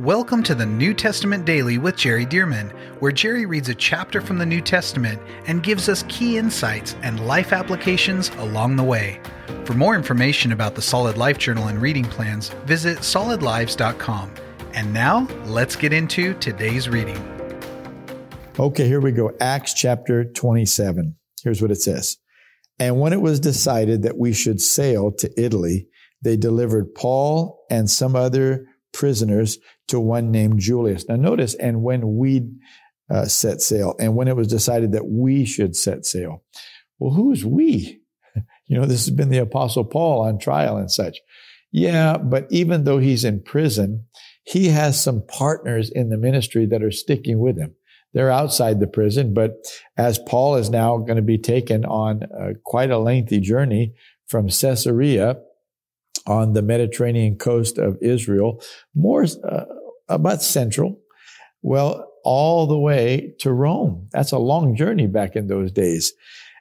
Welcome to the New Testament Daily with Jerry Dirmann, where Jerry reads a chapter from the New Testament and gives us key insights and life applications along the way. For more information about the Solid Life Journal and reading plans, visit solidlives.com. And now, let's get into today's reading. Okay, here we go. Acts chapter 27. Here's what it says. And when it was decided that we should sail to Italy, they delivered Paul and some other prisoners to one named Julius. Now notice, and when we uh, set sail, and when it was decided that we should set sail. Well, who is we? You know, this has been the apostle Paul on trial and such. Yeah, but even though he's in prison, he has some partners in the ministry that are sticking with him. They're outside the prison, but as Paul is now going to be taken on uh, quite a lengthy journey from Caesarea on the Mediterranean coast of Israel, more uh, about central, well, all the way to Rome. That's a long journey back in those days.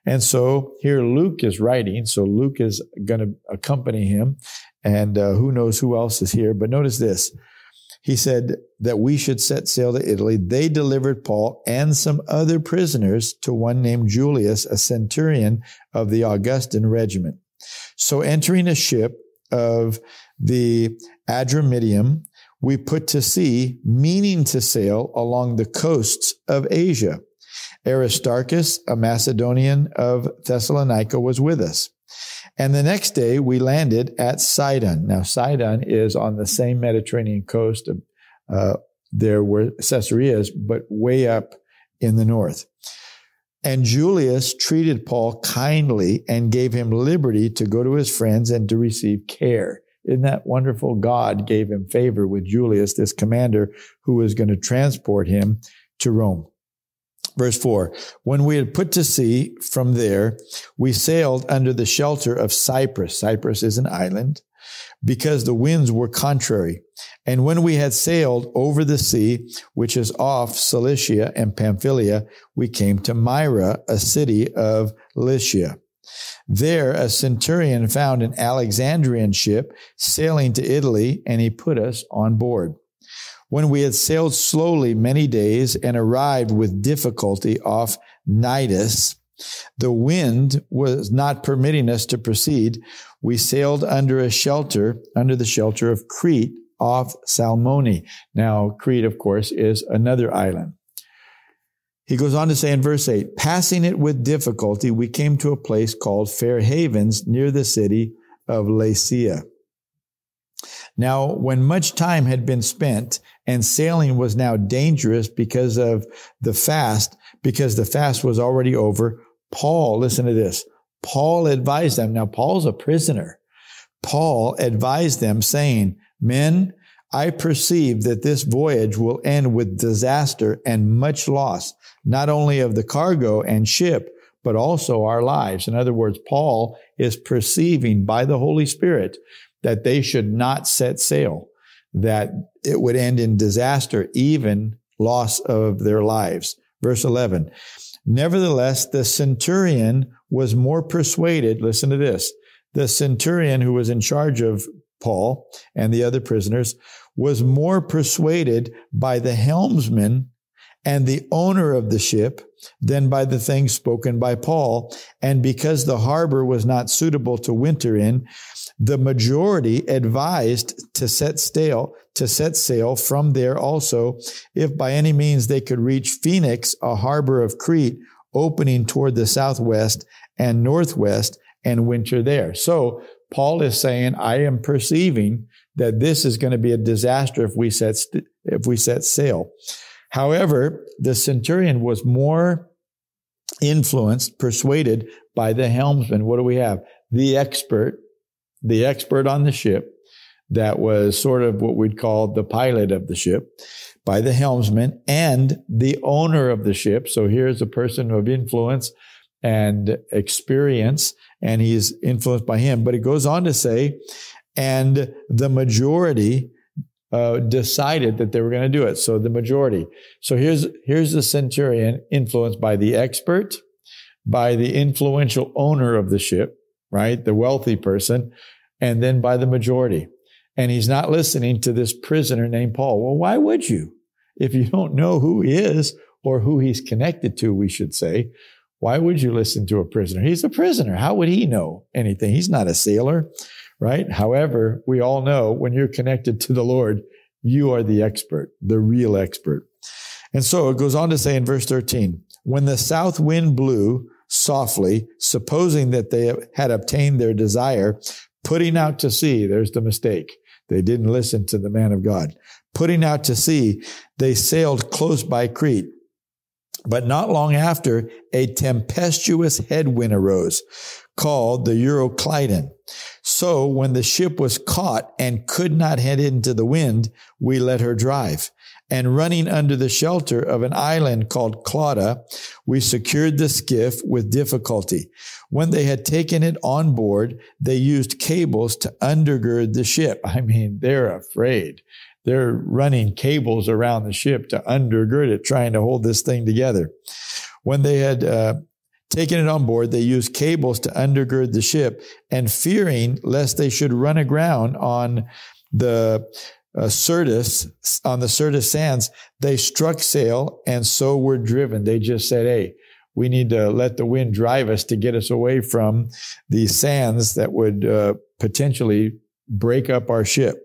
And so here Luke is writing. So Luke is going to accompany him. And uh, who knows who else is here. But notice this. He said that we should set sail to Italy. They delivered Paul and some other prisoners to one named Julius, a centurion of the Augustan regiment. So entering a ship, of the Adramyttium, we put to sea, meaning to sail along the coasts of Asia. Aristarchus, a Macedonian of Thessalonica, was with us. And the next day we landed at Sidon. Now, Sidon is on the same Mediterranean coast. Uh, there were Caesareas, but way up in the north. And Julius treated Paul kindly and gave him liberty to go to his friends and to receive care. Isn't that wonderful? God gave him favor with Julius, this commander who was going to transport him to Rome. Verse 4 When we had put to sea from there, we sailed under the shelter of Cyprus. Cyprus is an island because the winds were contrary. And when we had sailed over the sea, which is off Cilicia and Pamphylia, we came to Myra, a city of Lycia. There, a centurion found an Alexandrian ship sailing to Italy, and he put us on board. When we had sailed slowly many days and arrived with difficulty off Cnidus, the wind was not permitting us to proceed. We sailed under a shelter, under the shelter of Crete off Salmone. Now, Crete, of course, is another island. He goes on to say in verse 8, passing it with difficulty, we came to a place called Fair Havens near the city of Lasea. Now, when much time had been spent and sailing was now dangerous because of the fast, because the fast was already over, Paul, listen to this. Paul advised them. Now, Paul's a prisoner. Paul advised them saying, men, I perceive that this voyage will end with disaster and much loss, not only of the cargo and ship, but also our lives. In other words, Paul is perceiving by the Holy Spirit that they should not set sail, that it would end in disaster, even loss of their lives. Verse 11. Nevertheless, the centurion was more persuaded. Listen to this. The centurion who was in charge of Paul and the other prisoners was more persuaded by the helmsman and the owner of the ship than by the things spoken by Paul. And because the harbor was not suitable to winter in, the majority advised to set sail, to set sail from there also, if by any means they could reach Phoenix, a harbor of Crete, opening toward the southwest and northwest, and winter there. So Paul is saying, I am perceiving that this is going to be a disaster if we set, if we set sail. However, the centurion was more influenced, persuaded by the helmsman. What do we have? The expert, the expert on the ship that was sort of what we'd call the pilot of the ship by the helmsman and the owner of the ship. So here's a person of influence and experience, and he's influenced by him. But it goes on to say, and the majority uh, decided that they were going to do it. So the majority. So here's here's the centurion influenced by the expert, by the influential owner of the ship, right, the wealthy person, and then by the majority. And he's not listening to this prisoner named Paul. Well, why would you? If you don't know who he is or who he's connected to, we should say, why would you listen to a prisoner? He's a prisoner. How would he know anything? He's not a sailor, right? However, we all know when you're connected to the Lord, you are the expert, the real expert. And so it goes on to say in verse 13, when the south wind blew softly, supposing that they had obtained their desire, putting out to sea, there's the mistake. They didn't listen to the man of God. Putting out to sea, they sailed close by Crete. But not long after, a tempestuous headwind arose called the Euroclydon. So when the ship was caught and could not head into the wind, we let her drive. And running under the shelter of an island called Clauda, we secured the skiff with difficulty. When they had taken it on board, they used cables to undergird the ship. I mean, they're afraid. They're running cables around the ship to undergird it, trying to hold this thing together. When they had uh, taken it on board, they used cables to undergird the ship, and fearing lest they should run aground on the uh, Syrtis, on the Syrtis sands, they struck sail and so were driven. They just said, Hey, we need to let the wind drive us to get us away from the sands that would uh, potentially break up our ship.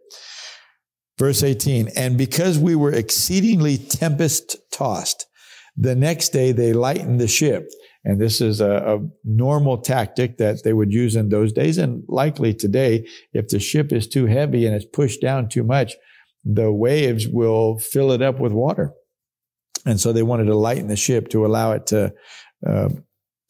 Verse 18, and because we were exceedingly tempest tossed, the next day they lightened the ship. And this is a, a, normal tactic that they would use in those days and likely today. If the ship is too heavy and it's pushed down too much, the waves will fill it up with water. And so they wanted to lighten the ship to allow it to, uh,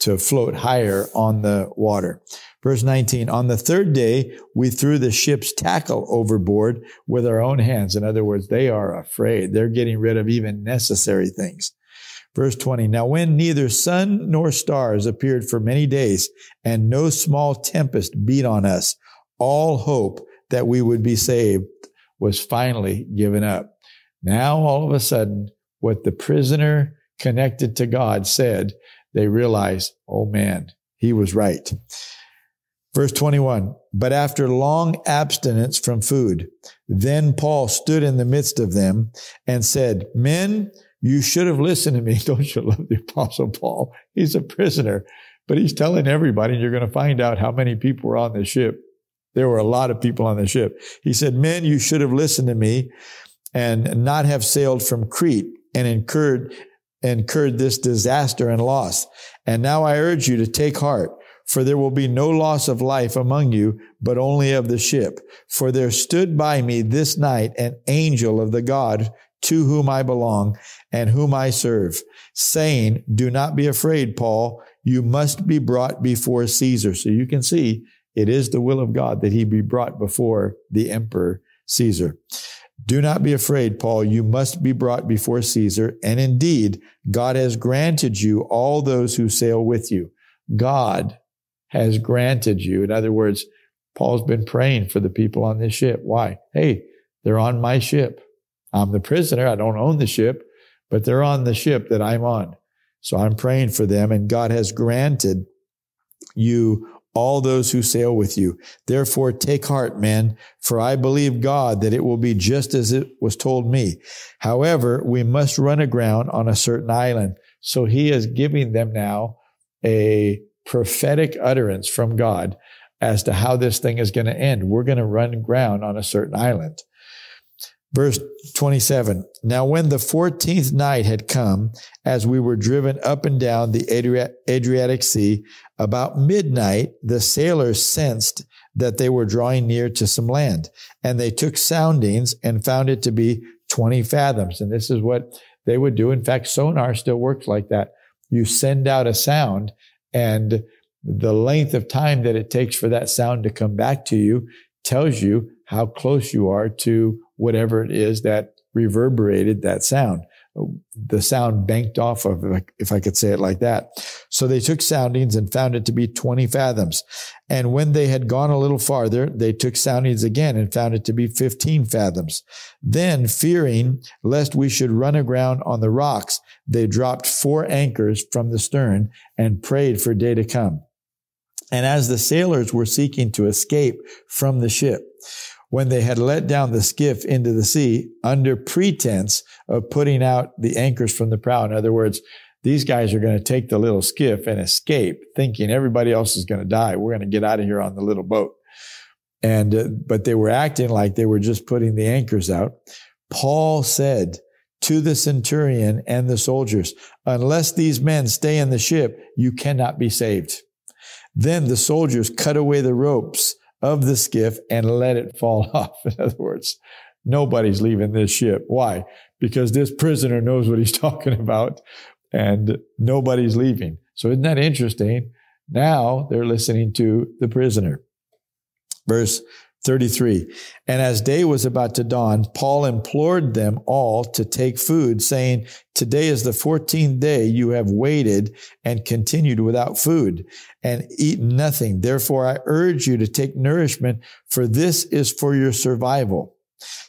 to float higher on the water. Verse 19, on the third day, we threw the ship's tackle overboard with our own hands. In other words, they are afraid. They're getting rid of even necessary things. Verse 20, now when neither sun nor stars appeared for many days and no small tempest beat on us, all hope that we would be saved was finally given up. Now all of a sudden, what the prisoner connected to God said, they realized, oh man, he was right. Verse 21, but after long abstinence from food, then Paul stood in the midst of them and said, men, you should have listened to me. Don't you love the apostle Paul? He's a prisoner, but he's telling everybody, and you're going to find out how many people were on the ship. There were a lot of people on the ship. He said, men, you should have listened to me and not have sailed from Crete and incurred, incurred this disaster and loss. And now I urge you to take heart for there will be no loss of life among you, but only of the ship. For there stood by me this night an angel of the God to whom I belong and whom I serve, saying, do not be afraid, Paul. You must be brought before Caesar. So you can see it is the will of God that he be brought before the emperor Caesar. Do not be afraid, Paul. You must be brought before Caesar. And indeed, God has granted you all those who sail with you. God has granted you. In other words, Paul's been praying for the people on this ship. Why? Hey, they're on my ship. I'm the prisoner. I don't own the ship, but they're on the ship that I'm on. So I'm praying for them and God has granted you all those who sail with you. Therefore take heart, men, for I believe God that it will be just as it was told me. However, we must run aground on a certain island. So he is giving them now a prophetic utterance from God as to how this thing is going to end. We're going to run ground on a certain island. Verse 27. Now, when the 14th night had come, as we were driven up and down the Adriatic Sea, about midnight, the sailors sensed that they were drawing near to some land, and they took soundings and found it to be 20 fathoms. And this is what they would do. In fact, sonar still works like that. You send out a sound and the length of time that it takes for that sound to come back to you tells you how close you are to whatever it is that reverberated that sound the sound banked off of, if I could say it like that. So they took soundings and found it to be 20 fathoms. And when they had gone a little farther, they took soundings again and found it to be 15 fathoms. Then, fearing lest we should run aground on the rocks, they dropped four anchors from the stern and prayed for day to come. And as the sailors were seeking to escape from the ship, when they had let down the skiff into the sea under pretense of putting out the anchors from the prow. In other words, these guys are going to take the little skiff and escape, thinking everybody else is going to die. We're going to get out of here on the little boat. And, uh, but they were acting like they were just putting the anchors out. Paul said to the centurion and the soldiers, unless these men stay in the ship, you cannot be saved. Then the soldiers cut away the ropes of the skiff and let it fall off. In other words, nobody's leaving this ship. Why? Because this prisoner knows what he's talking about and nobody's leaving. So isn't that interesting? Now they're listening to the prisoner. Verse 33. And as day was about to dawn, Paul implored them all to take food, saying, Today is the 14th day you have waited and continued without food and eaten nothing. Therefore, I urge you to take nourishment, for this is for your survival.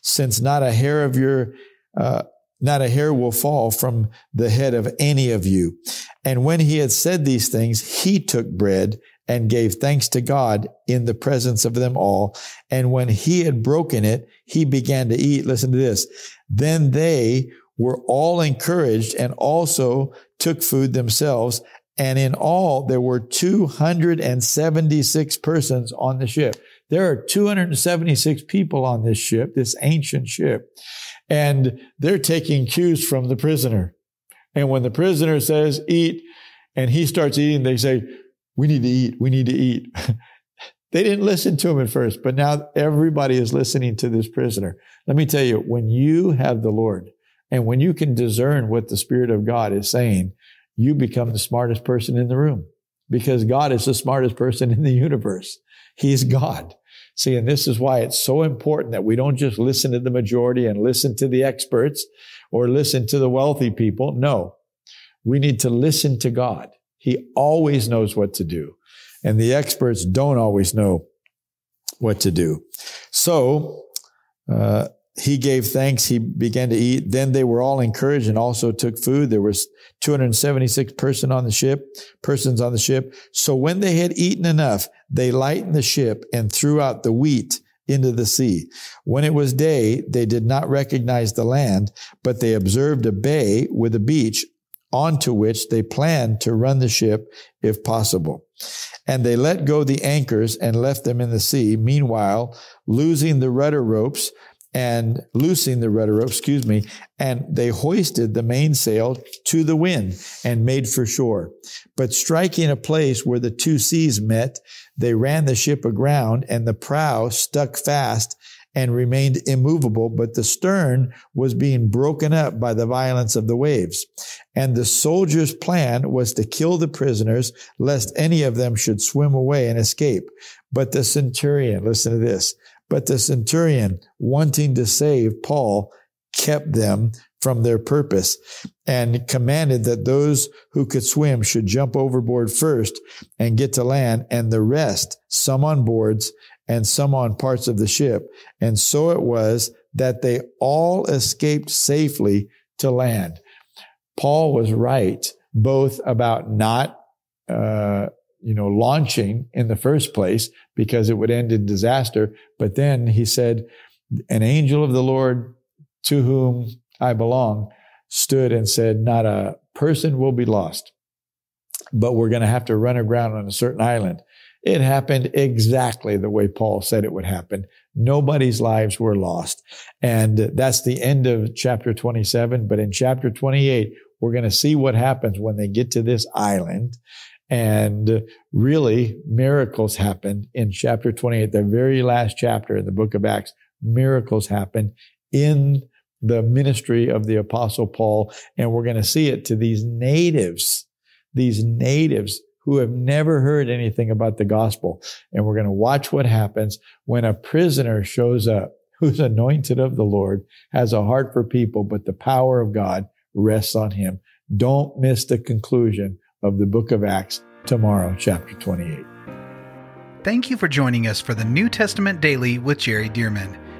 Since not a hair of your, uh, not a hair will fall from the head of any of you. And when he had said these things, he took bread and gave thanks to God in the presence of them all. And when he had broken it, he began to eat. Listen to this. Then they were all encouraged and also took food themselves. And in all, there were 276 persons on the ship. There are 276 people on this ship, this ancient ship, and they're taking cues from the prisoner. And when the prisoner says eat and he starts eating, they say, we need to eat. We need to eat. they didn't listen to him at first, but now everybody is listening to this prisoner. Let me tell you, when you have the Lord and when you can discern what the Spirit of God is saying, you become the smartest person in the room because God is the smartest person in the universe. He's God. See, and this is why it's so important that we don't just listen to the majority and listen to the experts or listen to the wealthy people. No, we need to listen to God. He always knows what to do. And the experts don't always know what to do. So, uh, he gave thanks. He began to eat. Then they were all encouraged and also took food. There was 276 person on the ship, persons on the ship. So when they had eaten enough, they lightened the ship and threw out the wheat into the sea. When it was day, they did not recognize the land, but they observed a bay with a beach onto which they planned to run the ship if possible. And they let go the anchors and left them in the sea. Meanwhile, losing the rudder ropes and loosing the rudder rope, excuse me, and they hoisted the mainsail to the wind and made for shore. But striking a place where the two seas met, they ran the ship aground and the prow stuck fast and remained immovable, but the stern was being broken up by the violence of the waves. And the soldiers' plan was to kill the prisoners, lest any of them should swim away and escape. But the centurion, listen to this, but the centurion, wanting to save Paul, kept them from their purpose and commanded that those who could swim should jump overboard first and get to land and the rest, some on boards and some on parts of the ship. And so it was that they all escaped safely to land. Paul was right both about not, uh, you know, launching in the first place because it would end in disaster. But then he said, an angel of the Lord to whom I belong stood and said, not a person will be lost, but we're going to have to run aground on a certain island. It happened exactly the way Paul said it would happen. Nobody's lives were lost. And that's the end of chapter 27. But in chapter 28, we're going to see what happens when they get to this island. And really, miracles happen in chapter 28, the very last chapter in the book of Acts. Miracles happen in the ministry of the apostle Paul. And we're going to see it to these natives, these natives who have never heard anything about the gospel. And we're going to watch what happens when a prisoner shows up who's anointed of the Lord, has a heart for people, but the power of God rests on him. Don't miss the conclusion of the book of Acts tomorrow, chapter 28. Thank you for joining us for the New Testament Daily with Jerry Dirmann.